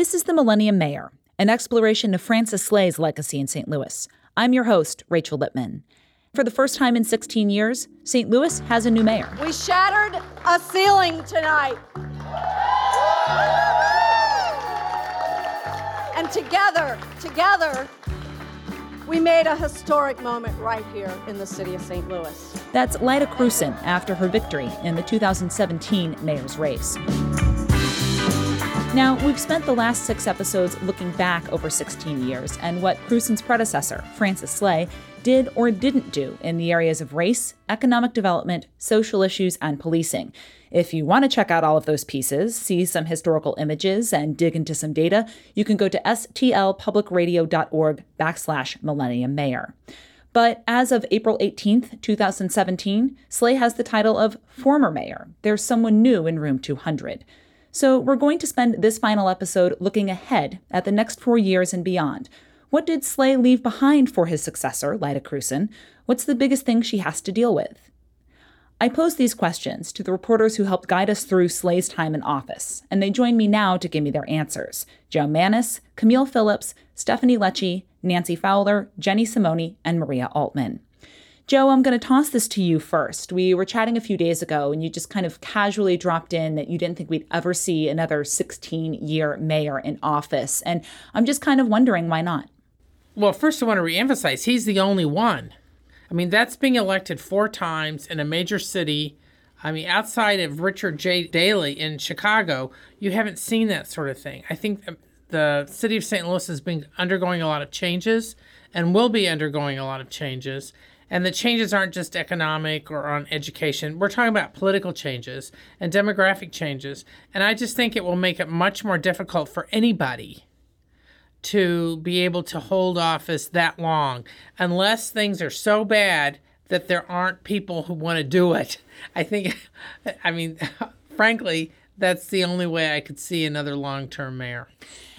This is The Millennium Mayor, an exploration of Francis Slay's legacy in St. Louis. I'm your host, Rachel Lippmann. For the first time in 16 years, St. Louis has a new mayor. We shattered a ceiling tonight. And together, together, we made a historic moment right here in the city of St. Louis. That's Lyda Krewson after her victory in the 2017 mayor's race. Now, we've spent the last six episodes looking back over 16 years and what Krewson's predecessor, Francis Slay, did or didn't do in the areas of race, economic development, social issues, and policing. If you want to check out all of those pieces, see some historical images, and dig into some data, you can go to stlpublicradio.org backslash millennium mayor. But as of April 18th, 2017, Slay has the title of former mayor. There's someone new in room 200. So we're going to spend this final episode looking ahead at the next four years and beyond. What did Slay leave behind for his successor, Lyda Krewson? What's the biggest thing she has to deal with? I posed these questions to the reporters who helped guide us through Slay's time in office, and they join me now to give me their answers. Jo Mannies, Camille Phillips, Stephanie Lecci, Nancy Fowler, Jenny Simeone, and Maria Altman. Jo, I'm going to toss this to you first. We were chatting a few days ago, and you just kind of casually dropped in that you didn't think we'd ever see another 16 year mayor in office. And I'm just kind of wondering why not? Well, first, I want to reemphasize he's the only one. I mean, that's being elected four times in a major city. I mean, outside of Richard J. Daley in Chicago, you haven't seen that sort of thing. I think um, the city of St. Louis has been undergoing a lot of changes and will be undergoing a lot of changes. And the changes aren't just economic or on education. We're talking about political changes and demographic changes. And I just think it will make it much more difficult for anybody to be able to hold office that long unless things are so bad that there aren't people who want to do it. I think, I mean, frankly, that's the only way I could see another long term mayor.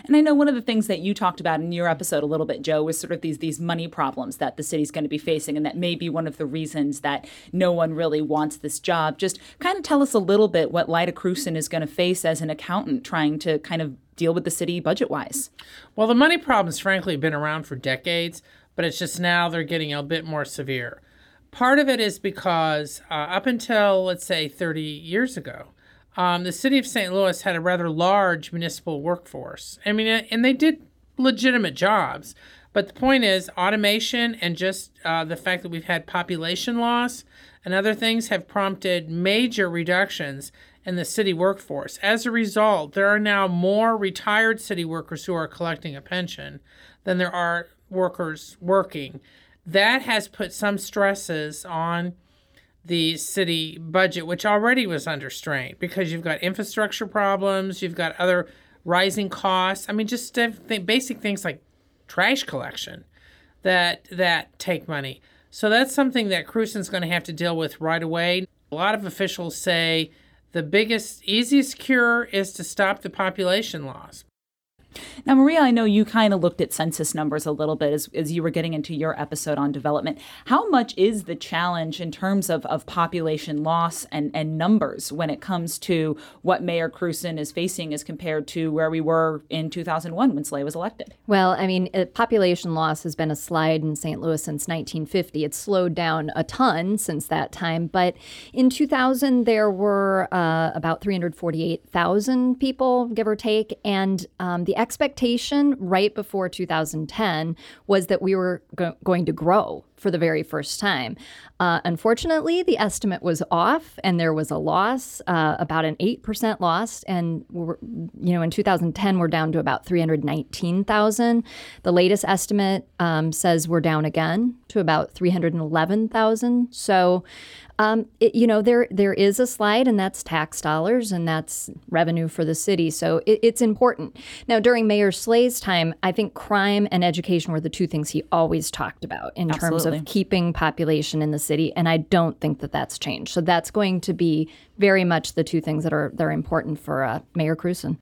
And I know one of the things that you talked about in your episode a little bit, Jo, was sort of these these money problems that the city's going to be facing, and that may be one of the reasons that no one really wants this job. Just kind of tell us a little bit what Lyda Krewson is going to face as an accountant trying to kind of deal with the city budget wise. Well, the money problems, frankly, have been around for decades, but it's just now they're getting a bit more severe. Part of it is because uh, up until, let's say, 30 years ago, um, the city of St. Louis had a rather large municipal workforce. I mean, and they did legitimate jobs. But the point is, automation and just uh, the fact that we've had population loss and other things have prompted major reductions in the city workforce. As a result, there are now more retired city workers who are collecting a pension than there are workers working. That has put some stresses on the city budget, which already was under strain because you've got infrastructure problems, you've got other rising costs. I mean, just basic things like trash collection that that take money. So that's something that Krewson's going to have to deal with right away. A lot of officials say the biggest, easiest cure is to stop the population loss. Now, Maria, I know you kind of looked at census numbers a little bit as, as you were getting into your episode on development. How much is the challenge in terms of, of population loss and, and numbers when it comes to what Mayor Krewson is facing as compared to where we were in 2001 when Slay was elected? Well, I mean, population loss has been a slide in St. Louis since 1950. It's slowed down a ton since that time, but in 2000, there were uh, about 348,000 people, give or take, and um, the expectation right before 2010 was that we were go- going to grow for the very first time. Uh, unfortunately, the estimate was off, and there was a loss, uh, about an eight percent loss. And you know, in 2010, we're down to about 319,000. The latest estimate um, says we're down again to about 311,000. So um, it, you know, there there is a slide, and that's tax dollars, and that's revenue for the city. So it, it's important. Now, during Mayor Slay's time, I think crime and education were the two things he always talked about in Absolutely. terms of keeping population in the city, and I don't think that that's changed. So that's going to be very much the two things that are that are important for uh, Mayor Krewson.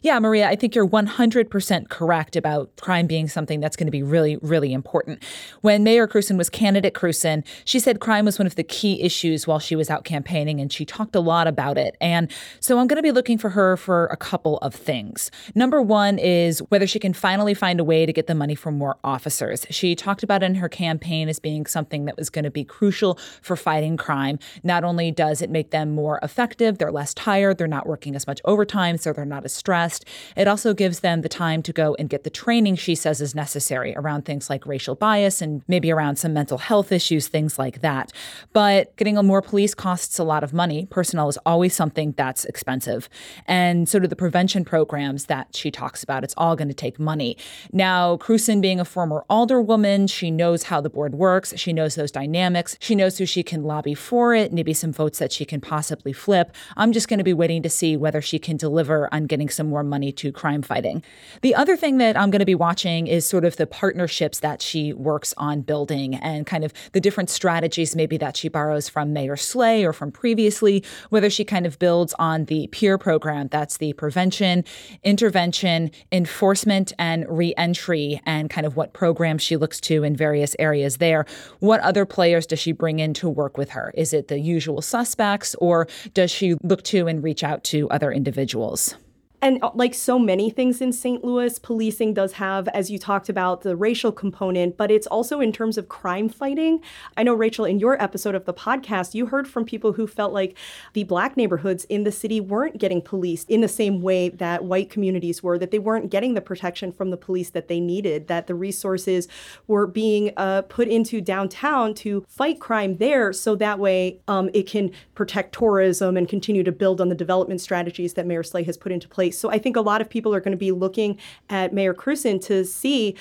Yeah, Maria, I think you're 100% correct about crime being something that's going to be really, really important. When Mayor Krewson was candidate Krewson, she said crime was one of the key issues while she was out campaigning, and she talked a lot about it. And so I'm going to be looking for her for a couple of things. Number one is whether she can finally find a way to get the money for more officers. She talked about in her campaign as being something that was going to be crucial for fighting crime. Not only does it make them more effective, they're less tired, they're not working as much overtime, so they're not as stressed. It also gives them the time to go and get the training she says is necessary around things like racial bias and maybe around some mental health issues, things like that. But getting more police costs a lot of money. Personnel is always something that's expensive. And so do the prevention programs that she talks about. It's all going to take money. Now, Krewson being a former alderwoman, she knows how the board works. She knows those dynamics. She knows who she can lobby for it, maybe some votes that she can possibly flip. I'm just going to be waiting to see whether she can deliver on getting some more money to crime fighting. The other thing that I'm going to be watching is sort of the partnerships that she works on building and kind of the different strategies maybe that she borrows from Mayor Slay or from previously, whether she kind of builds on the peer program that's the prevention, intervention, enforcement, and reentry, and kind of what programs she looks to in various areas there. What other players does she bring in to work with her? Is it the usual suspects, or does she look to and reach out to other individuals? And uh, like so many things in St. Louis, policing does have, as you talked about, the racial component, but it's also in terms of crime fighting. I know, Rachel, in your episode of the podcast, you heard from people who felt like the black neighborhoods in the city weren't getting policed in the same way that white communities were, that they weren't getting the protection from the police that they needed, that the resources were being uh, put into downtown to fight crime there so that way um, it can protect tourism and continue to build on the development strategies that Mayor Slay has put into place place. So I think a lot of people are going to be looking at Mayor Krewson to see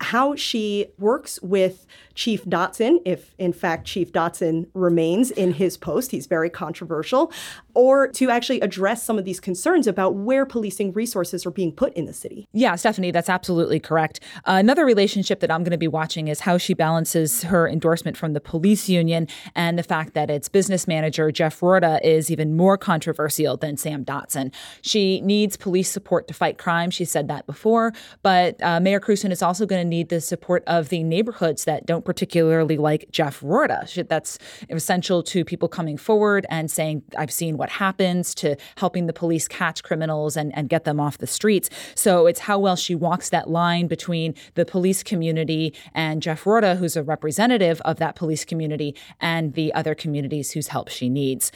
how she works with Chief Dotson, if in fact Chief Dotson remains in his post, he's very controversial, or to actually address some of these concerns about where policing resources are being put in the city. Yeah, Stephanie, that's absolutely correct. Uh, another relationship that I'm going to be watching is how she balances her endorsement from the police union and the fact that its business manager, Jeff Roorda, is even more controversial than Sam Dotson. She needs police support to fight crime. She said that before, but uh, Mayor Krewson is also going to need the support of the neighborhoods that don't particularly like Jeff Roorda. That's essential to people coming forward and saying, I've seen what happens, to helping the police catch criminals and, and get them off the streets. So it's how well she walks that line between the police community and Jeff Roorda, who's a representative of that police community, and the other communities whose help she needs.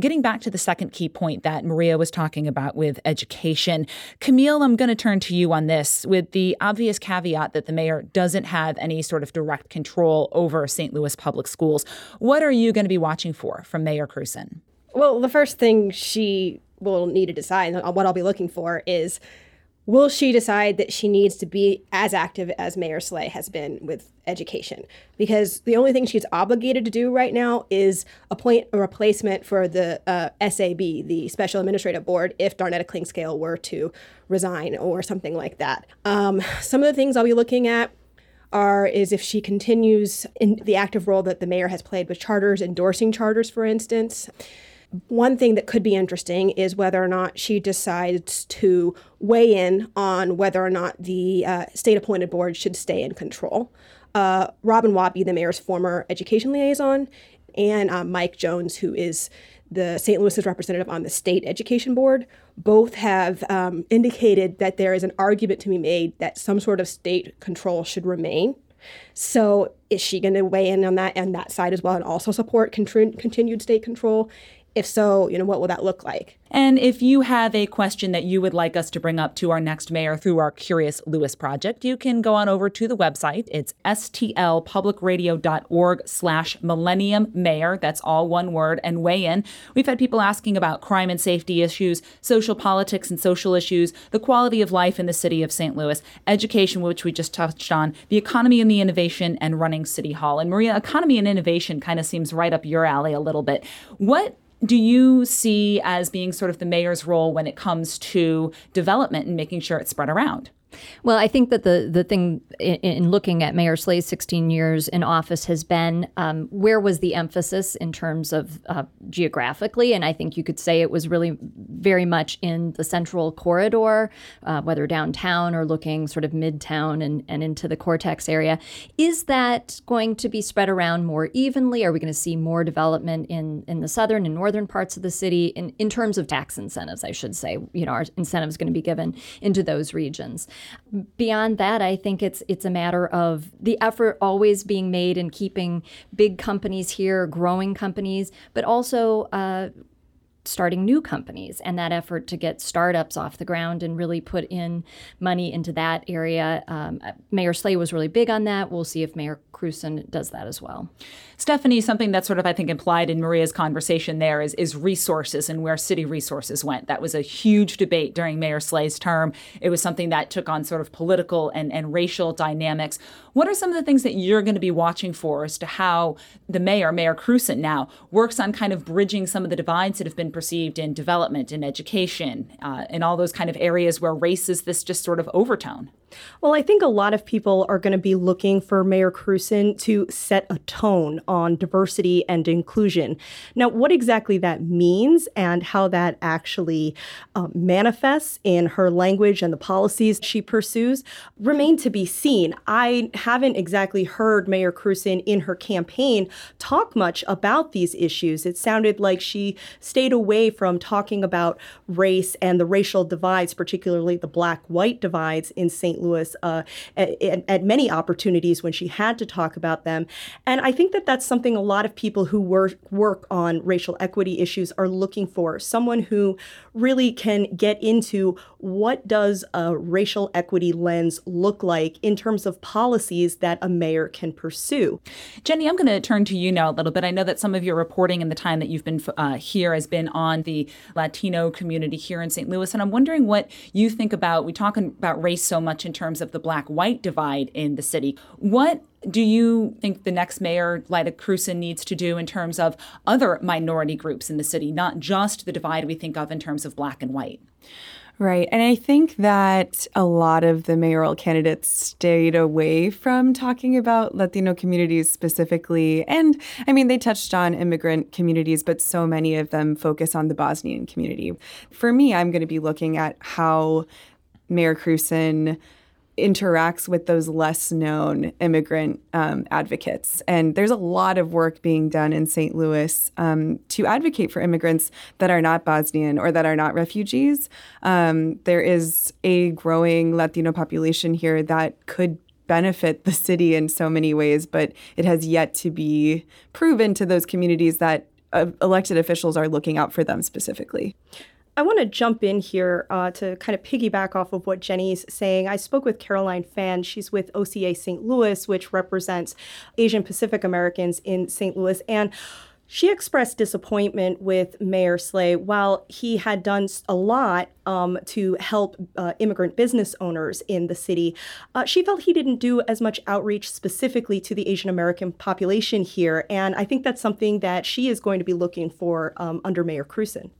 Getting back to the second key point that Maria was talking about with education, Camille, I'm going to turn to you on this with the obvious caveat that the mayor doesn't have any sort of direct control over St. Louis public schools. What are you going to be watching for from Mayor Krewson? Well, the first thing she will need to decide, what I'll be looking for, is will she decide that she needs to be as active as Mayor Slay has been with education? Because the only thing she's obligated to do right now is appoint a replacement for the uh, SAB, the Special Administrative Board, if Darnetta Clinkscale were to resign or something like that. Um, some of the things I'll be looking at are is if she continues in the active role that the mayor has played with charters, endorsing charters, for instance. One thing that could be interesting is whether or not she decides to weigh in on whether or not the uh, state appointed board should stay in control. Uh, Robbyn Wahby, the mayor's former education liaison, and uh, Mike Jones, who is the St. Louis's representative on the state education board, both have um, indicated that there is an argument to be made that some sort of state control should remain. So, is she going to weigh in on that and that side as well and also support continued state control? If so, you know, what will that look like? And if you have a question that you would like us to bring up to our next mayor through our Curious Louis project, you can go on over to the website. It's stlpublicradio.org slash millennium mayor. That's all one word and weigh in. We've had people asking about crime and safety issues, social politics and social issues, the quality of life in the city of St. Louis, education, which we just touched on, the economy and the innovation, and running City Hall. And Maria, economy and innovation kind of seems right up your alley a little bit. What do you see as being sort of the mayor's role when it comes to development and making sure it's spread around? Well, I think that the the thing in, in looking at Mayor Slay's 16 years in office has been um, where was the emphasis in terms of uh, geographically, and I think you could say it was really very much in the central corridor, uh, whether downtown or looking sort of midtown and, and into the Cortex area. Is that going to be spread around more evenly? Are we going to see more development in in the southern and northern parts of the city in in terms of tax incentives? I should say, you know, our incentives going to be given into those regions. Beyond that, I think it's it's a matter of the effort always being made in keeping big companies here, growing companies, but also uh, starting new companies and that effort to get startups off the ground and really put in money into that area. Um, Mayor Slay was really big on that. We'll see if Mayor Krewson does that as well. Stephanie, something that's sort of I think implied in Maria's conversation there is is resources and where city resources went. That was a huge debate during Mayor Slay's term. It was something that took on sort of political and, and racial dynamics. What are some of the things that you're going to be watching for as to how the mayor, Mayor Krewson now, works on kind of bridging some of the divides that have been perceived in development, in education, uh, in all those kind of areas where race is this just sort of overtone? Well, I think a lot of people are going to be looking for Mayor Krewson to set a tone on diversity and inclusion. Now, what exactly that means and how that actually uh, manifests in her language and the policies she pursues remain to be seen. I haven't exactly heard Mayor Krewson in her campaign talk much about these issues. It sounded like she stayed away from talking about race and the racial divides, particularly the black white divides in St. Louis uh, at, at, many opportunities when she had to talk about them. And I think that that's something a lot of people who work, work on racial equity issues are looking for someone who really can get into what does a racial equity lens look like in terms of policies that a mayor can pursue. Jenny, I'm going to turn to you now a little bit. I know that some of your reporting in the time that you've been uh, here has been on the Latino community here in St. Louis, and I'm wondering what you think about. We talk about race so much in terms of the black-white divide in the city. What do you think the next mayor, Lyda Krewson, needs to do in terms of other minority groups in the city, not just the divide we think of in terms of black and white? Right. And I think that a lot of the mayoral candidates stayed away from talking about Latino communities specifically. And I mean, they touched on immigrant communities, but so many of them focus on the Bosnian community. For me, I'm going to be looking at how Mayor Krewson interacts with those less known immigrant um, advocates. And there's a lot of work being done in St. Louis um, to advocate for immigrants that are not Bosnian or that are not refugees. Um, there is a growing Latino population here that could benefit the city in so many ways, but it has yet to be proven to those communities that uh, elected officials are looking out for them specifically. I want to jump in here uh, to kind of piggyback off of what Jenny's saying. I spoke with Caroline Fan. She's with OCA St. Louis, which represents Asian Pacific Americans in St. Louis. And she expressed disappointment with Mayor Slay. While he had done a lot um, to help uh, immigrant business owners in the city, uh, she felt he didn't do as much outreach specifically to the Asian American population here. And I think that's something that she is going to be looking for um, under Mayor Krewson.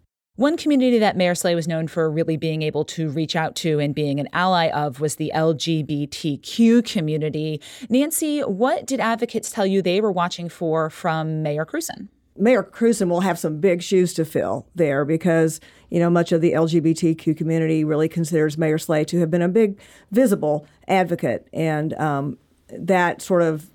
One community that Mayor Slay was known for really being able to reach out to and being an ally of was the LGBTQ community. Nancy, what did advocates tell you they were watching for from Mayor Krewson? Mayor Krewson will have some big shoes to fill there because, you know, much of the LGBTQ community really considers Mayor Slay to have been a big visible advocate. And um, that sort of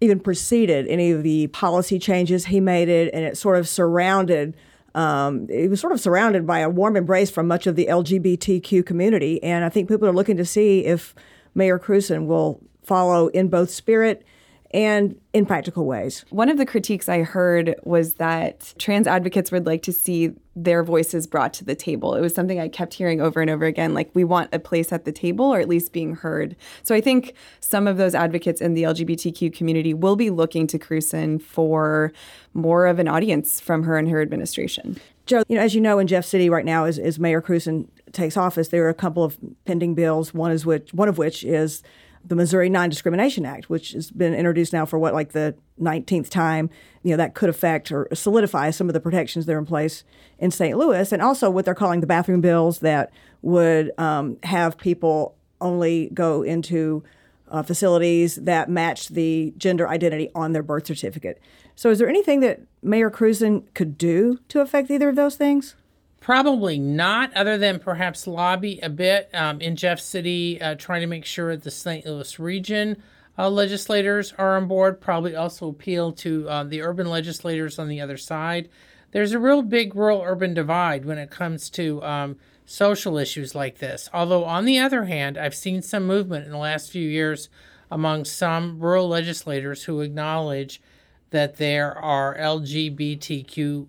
even preceded any of the policy changes he made it, and it sort of surrounded um, it was sort of surrounded by a warm embrace from much of the LGBTQ community. And I think people are looking to see if Mayor Krewson will follow in both spirit and in practical ways. One of the critiques I heard was that trans advocates would like to see their voices brought to the table. It was something I kept hearing over and over again like, we want a place at the table or at least being heard. So I think some of those advocates in the LGBTQ community will be looking to Krewson for more of an audience from her and her administration. Jo, you know, as you know, in Jeff City right now, as, as Mayor Krewson takes office, there are a couple of pending bills. One is which one of which is the Missouri Non-Discrimination Act, which has been introduced now for what, like the 19th time. You know, that could affect or solidify some of the protections that are in place in St. Louis, and also what they're calling the bathroom bills that would um, have people only go into uh, facilities that match the gender identity on their birth certificate. So, is there anything that Mayor Krewson could do to affect either of those things? Probably not, other than perhaps lobby a bit um, in Jeff City, uh, trying to make sure that the St. Louis region uh, legislators are on board. Probably also appeal to uh, the urban legislators on the other side. There's a real big rural urban divide when it comes to um, social issues like this. Although, on the other hand, I've seen some movement in the last few years among some rural legislators who acknowledge that there are LGBTQ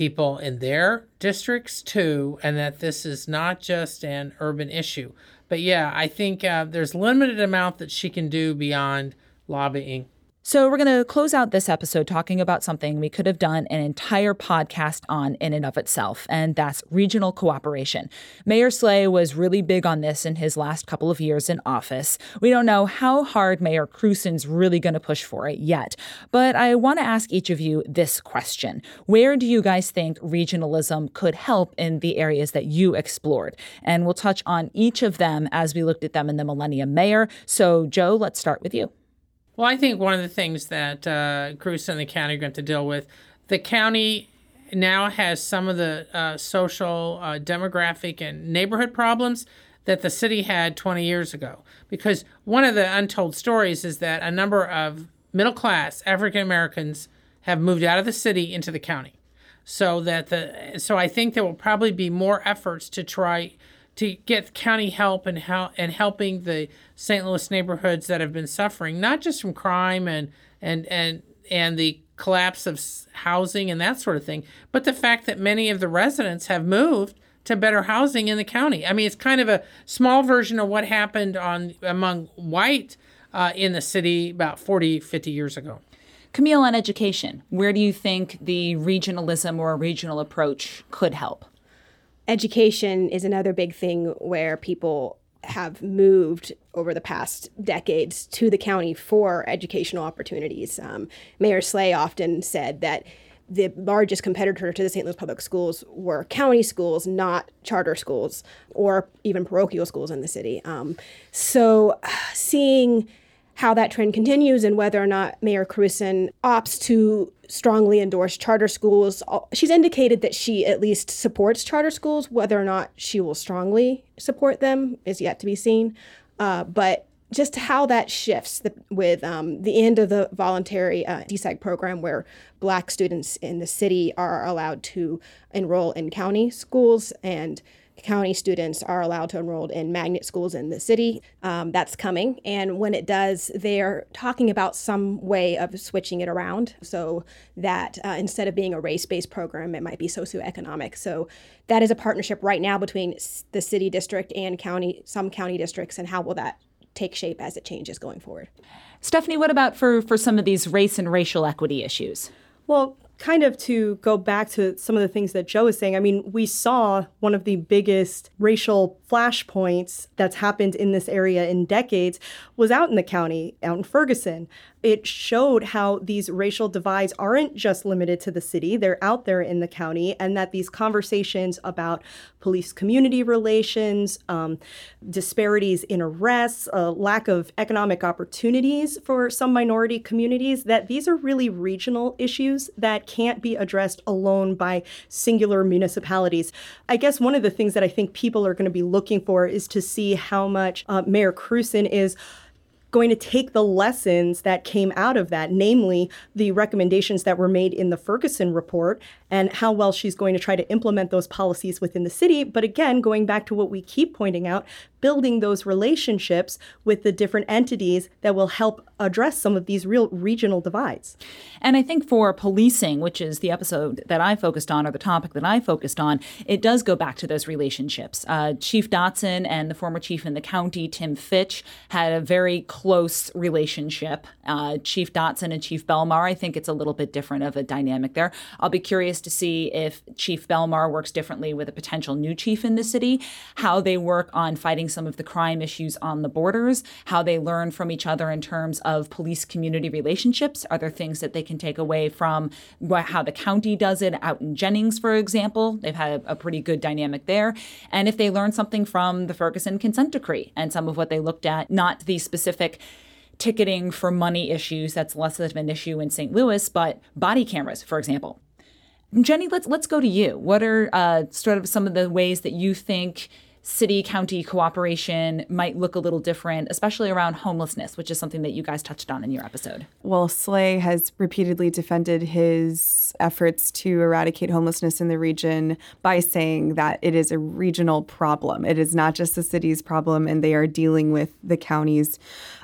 people in their districts too, and that this is not just an urban issue. But yeah, I think uh, there's limited amount that she can do beyond lobbying. So, we're going to close out this episode talking about something we could have done an entire podcast on in and of itself, and that's regional cooperation. Mayor Slay was really big on this in his last couple of years in office. We don't know how hard Mayor Krewson's really going to push for it yet, but I want to ask each of you this question Where do you guys think regionalism could help in the areas that you explored? And we'll touch on each of them as we looked at them in the Millennium Mayor. So, Jo, let's start with you. Well, I think one of the things that uh, Krewson the county are going to deal with, the county now has some of the uh, social, uh, demographic, and neighborhood problems that the city had 20 years ago. Because one of the untold stories is that a number of middle class African Americans have moved out of the city into the county. So that the so I think there will probably be more efforts to try to get county help and how and helping the St. Louis neighborhoods that have been suffering not just from crime and and and and the collapse of housing and that sort of thing, but the fact that many of the residents have moved to better housing in the county. I mean, it's kind of a small version of what happened on among white uh, in the city about 40, 50 years ago. Camille, on education, where do you think the regionalism or a regional approach could help? Education is another big thing where people have moved over the past decades to the county for educational opportunities. Um, Mayor Slay often said that the largest competitor to the St. Louis Public Schools were county schools, not charter schools or even parochial schools in the city. Um, so, seeing how that trend continues and whether or not Mayor Krewson opts to strongly endorse charter schools. She's indicated that she at least supports charter schools. Whether or not she will strongly support them is yet to be seen. Uh, but just how that shifts the, with um, the end of the voluntary uh, program, where Black students in the city are allowed to enroll in county schools and county students are allowed to enroll in magnet schools in the city. Um, that's coming. And when it does, they're talking about some way of switching it around so that uh, instead of being a race based program, it might be socioeconomic. So that is a partnership right now between the city district and county, some county districts. And how will that take shape as it changes going forward? Stephanie, what about for, for some of these race and racial equity issues? Well, kind of to go back to some of the things that Jo was saying, I mean, we saw one of the biggest racial flashpoints that's happened in this area in decades was out in the county, out in Ferguson it showed how these racial divides aren't just limited to the city, they're out there in the county, and that these conversations about police community relations, um, disparities in arrests, uh, lack of economic opportunities for some minority communities, that these are really regional issues that can't be addressed alone by singular municipalities. I guess one of the things that I think people are going to be looking for is to see how much uh, Mayor Krewson is going to take the lessons that came out of that, namely the recommendations that were made in the Ferguson report, and how well she's going to try to implement those policies within the city. But again, going back to what we keep pointing out, building those relationships with the different entities that will help address some of these real regional divides. And I think for policing, which is the episode that I focused on or the topic that I focused on, it does go back to those relationships. Uh, chief Dotson and the former chief in the county, Tim Fitch, had a very close relationship. Uh, chief Dotson and Chief Belmar, I think it's a little bit different of a dynamic there. I'll be curious to see if Chief Belmar works differently with a potential new chief in the city, how they work on fighting some of the crime issues on the borders, how they learn from each other in terms of police community relationships. Are there things that they can take away from how the county does it out in Jennings, for example? They've had a pretty good dynamic there. And if they learn something from the Ferguson consent decree and some of what they looked at, not the specific ticketing for money issues that's less of an issue in St. Louis, but body cameras, for example. Jenny, let's let's go to you. What are uh, sort of some of the ways that you think city county cooperation might look a little different, especially around homelessness, which is something that you guys touched on in your episode. Well, Slay has repeatedly defended his efforts to eradicate homelessness in the region by saying that it is a regional problem. It is not just the city's problem, and they are dealing with the county's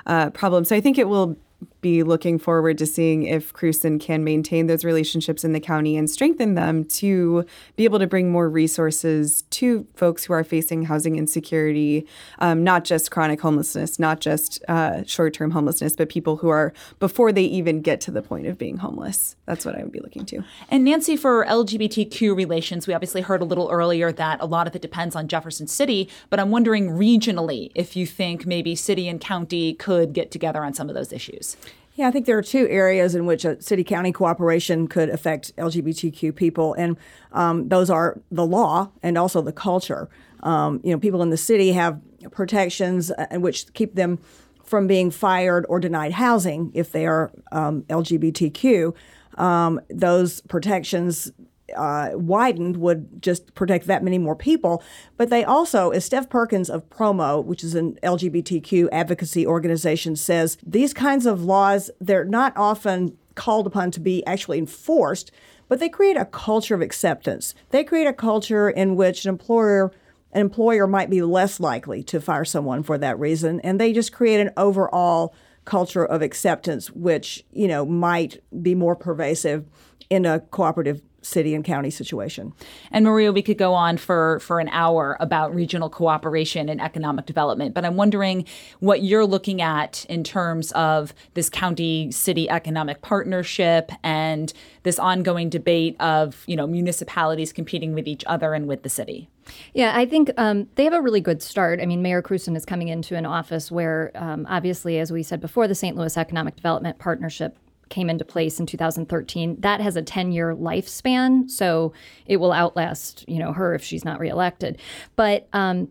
uh, problem. So I think it will be looking forward to seeing if Krewson can maintain those relationships in the county and strengthen them to be able to bring more resources to folks who are facing housing insecurity, um, not just chronic homelessness, not just uh, short term homelessness, but people who are before they even get to the point of being homeless. That's what I would be looking to. And Nancy, for LGBTQ relations, we obviously heard a little earlier that a lot of it depends on Jefferson City, but I'm wondering regionally if you think maybe city and county could get together on some of those issues. Yeah, I think there are two areas in which a city county cooperation could affect LGBTQ people, and um, those are the law and also the culture. Um, you know, people in the city have protections uh, which keep them from being fired or denied housing if they are um, LGBTQ. Um, those protections uh, widened would just protect that many more people. But they also, as Steph Perkins of Promo, which is an LGBTQ advocacy organization, says, these kinds of laws, they're not often called upon to be actually enforced, but they create a culture of acceptance. They create a culture in which an employer an employer might be less likely to fire someone for that reason, and they just create an overall culture of acceptance, which you know might be more pervasive in a cooperative city and county situation. And Maria, we could go on for for an hour about regional cooperation and economic development, but I'm wondering what you're looking at in terms of this county city economic partnership and this ongoing debate of, you know, municipalities competing with each other and with the city. Yeah, I think um, they have a really good start. I mean, Mayor Krewson is coming into an office where, um, obviously, as we said before, the St. Louis Economic Development Partnership came into place in 2013. That has a 10-year lifespan, so it will outlast, you know, her if she's not reelected. But um,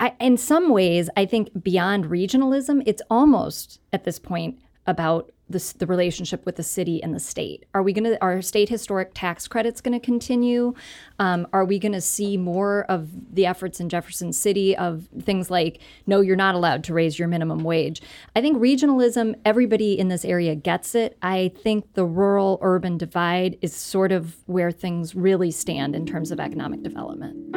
I, in some ways, I think beyond regionalism, it's almost at this point about the, the relationship with the city and the state. Are we going to, are state historic tax credits going to continue? Um, are we going to see more of the efforts in Jefferson City of things like, no, you're not allowed to raise your minimum wage? I think regionalism, everybody in this area gets it. I think the rural urban divide is sort of where things really stand in terms of economic development.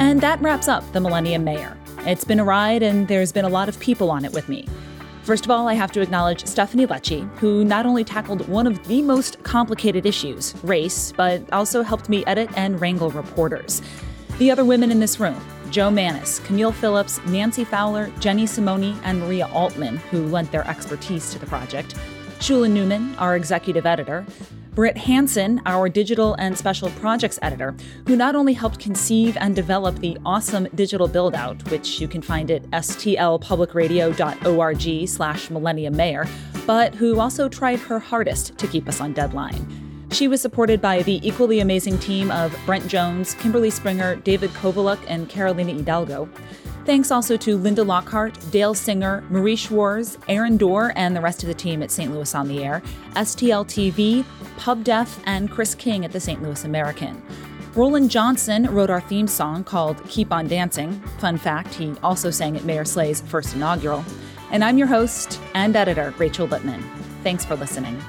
And that wraps up the Millennium Mayor. It's been a ride, and there's been a lot of people on it with me. First of all, I have to acknowledge Stephanie Lecci, who not only tackled one of the most complicated issues, race, but also helped me edit and wrangle reporters. The other women in this room Jo Mannies, Camille Phillips, Nancy Fowler, Jenny Simeone, and Maria Altman, who lent their expertise to the project. Shula Neuman, our executive editor. Britt Hanson, our digital and special projects editor, who not only helped conceive and develop the awesome digital build-out, which you can find at stlpublicradio.org slash millennium mayor, but who also tried her hardest to keep us on deadline. She was supported by the equally amazing team of Brent Jones, Kimberly Springer, David Kovaluk, and Carolina Hidalgo. Thanks also to Linda Lockhart, Dale Singer, Marie Schwartz, Aaron Doerr, and the rest of the team at St. Louis on the Air, STL TV, Pub Def, and Chris King at the St. Louis American. Roland Johnson wrote our theme song called Keep on Dancing. Fun fact, he also sang at Mayor Slay's first inaugural. And I'm your host and editor, Rachel Lippmann. Thanks for listening.